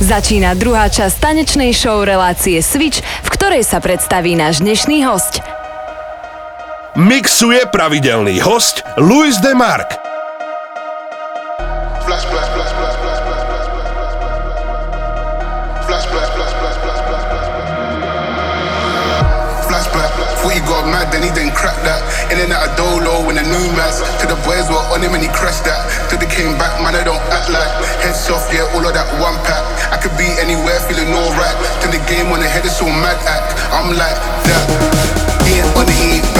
Začína druhá časť tanečnej show relácie Switch, v ktorej sa predstaví náš dnešný host. Mixuje pravidelný host Luis de Mark. Then he didn't crack that. In and out of dolo when the new mass. To the boys were on him and he crashed that. Till they came back, man, I don't act like. Head soft, yeah, all of that one pack. I could be anywhere feeling alright. Till the game on the head is so mad act. I'm like that. Ain't on the he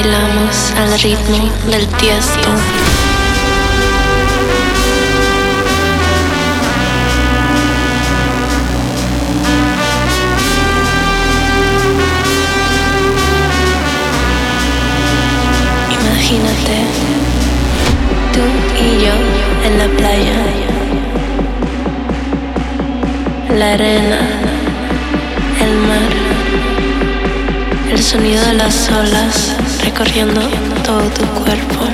Bailamos al ritmo del tiesto. Imagínate, tú y yo en la playa la arena, el mar, el sonido de las olas recorriendo todo tu cuerpo.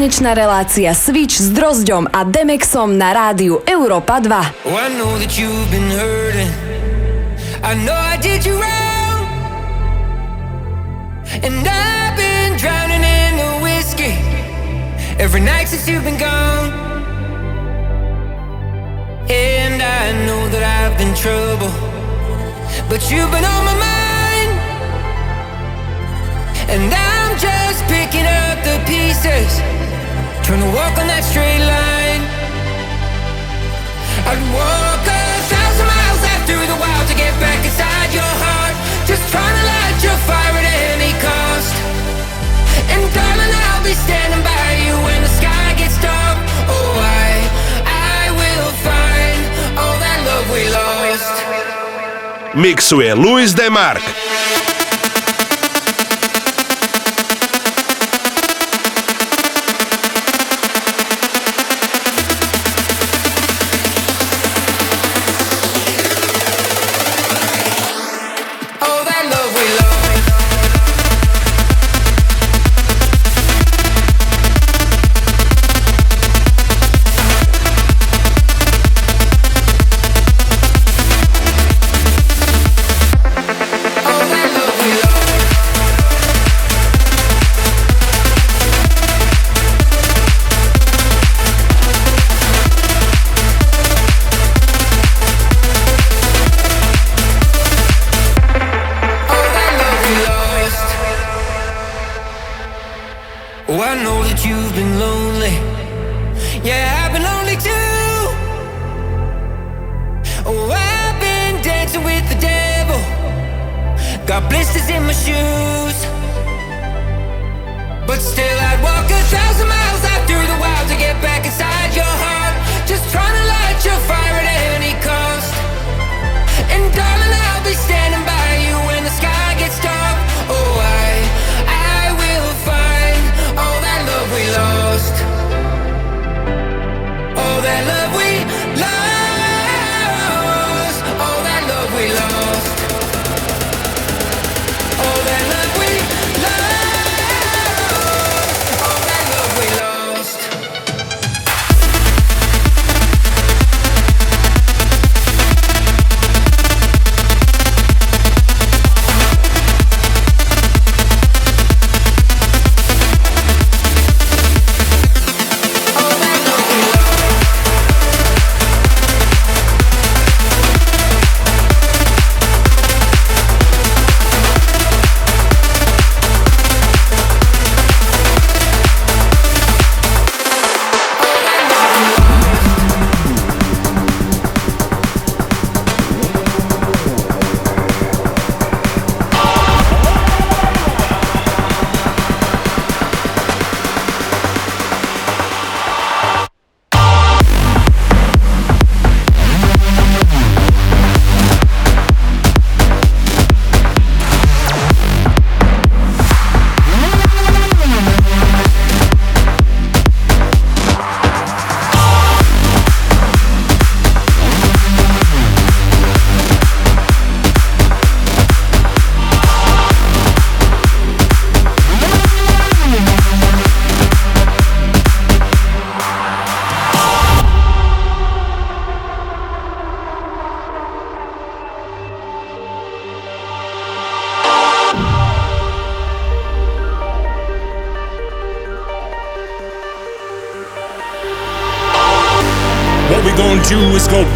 Tanečná relácia Switch s Drozďom a Demexom na rádiu Europa 2. Oh, I know that you've been hurting. I know I did you wrong. And I've been drowning in the whiskey every night since you've been gone. And I know that I've been trouble, but you've been on my mind. And Just picking up the pieces, trying to walk on that straight line. I'd walk a thousand miles out through the wild to get back inside your heart. Just trying to light your fire at any cost. And darling, I'll be standing by you when the sky gets dark. Oh, I, I will find all that love we lost. Luis.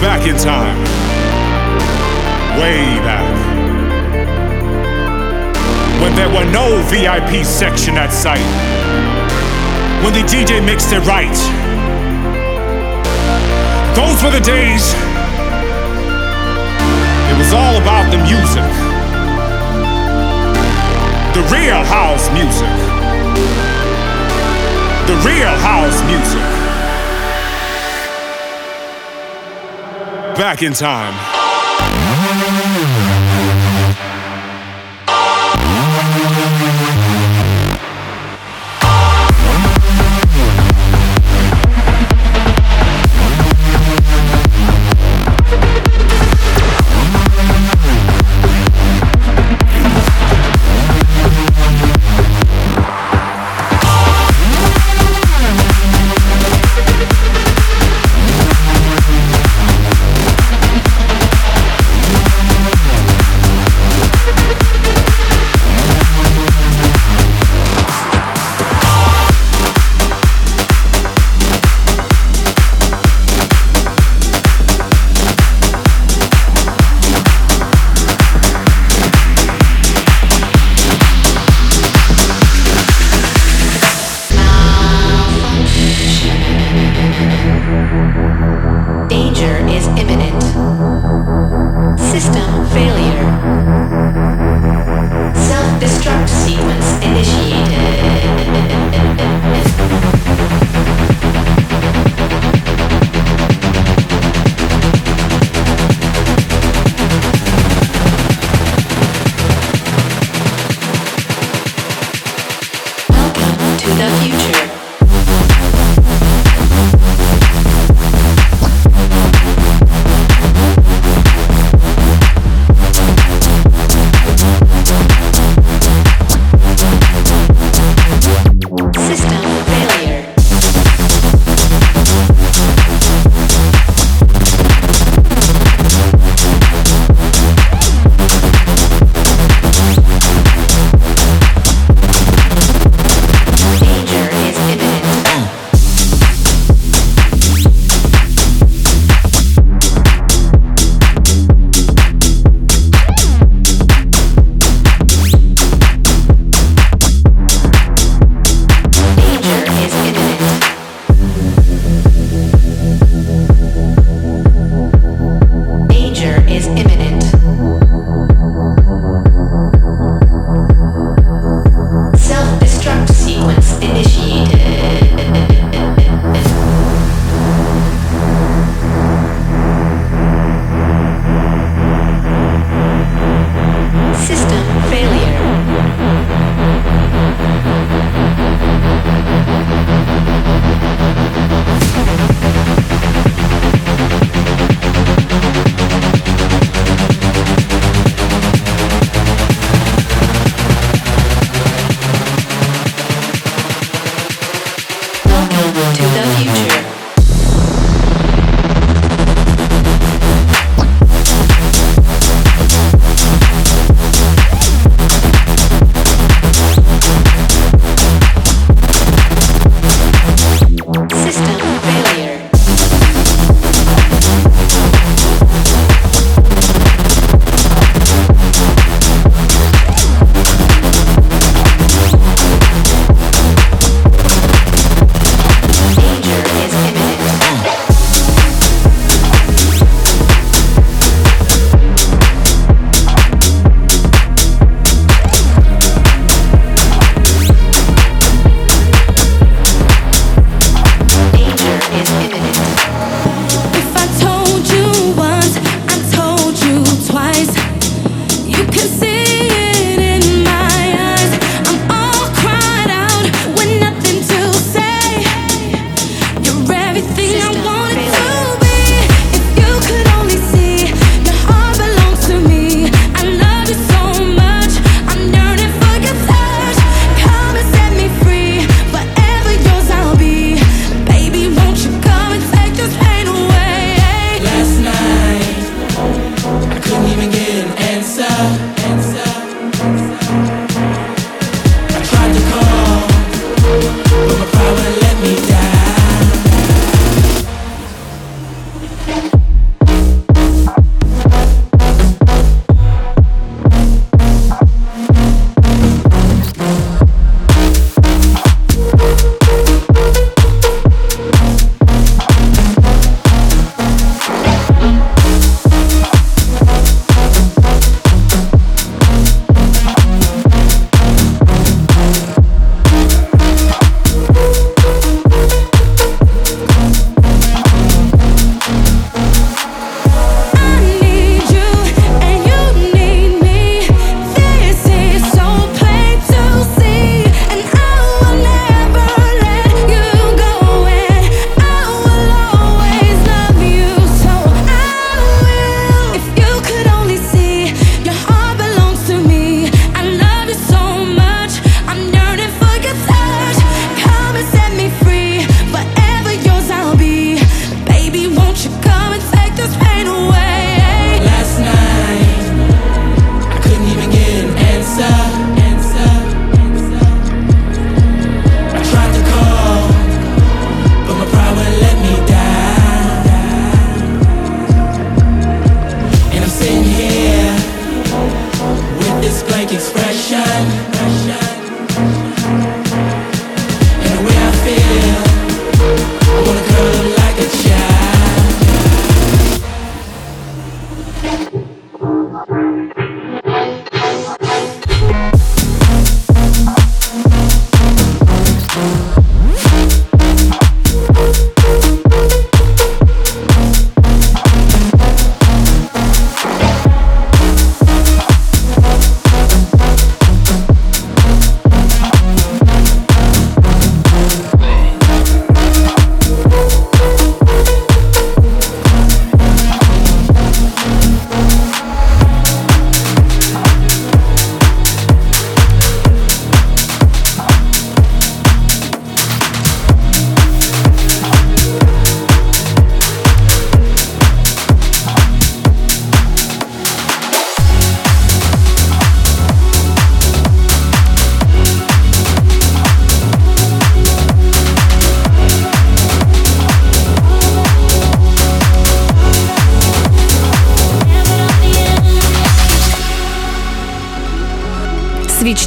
Back in time. Way back. When there were no VIP section at sight. When the DJ mixed it right. Those were the days. It was all about the music. The real house music. The real house music. Back in time.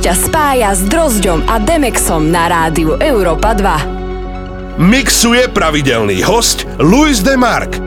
Ťa spája s Drozďom a Demexom na rádiu Európa 2. Mixuje pravidelný host Luis Demark. Keeps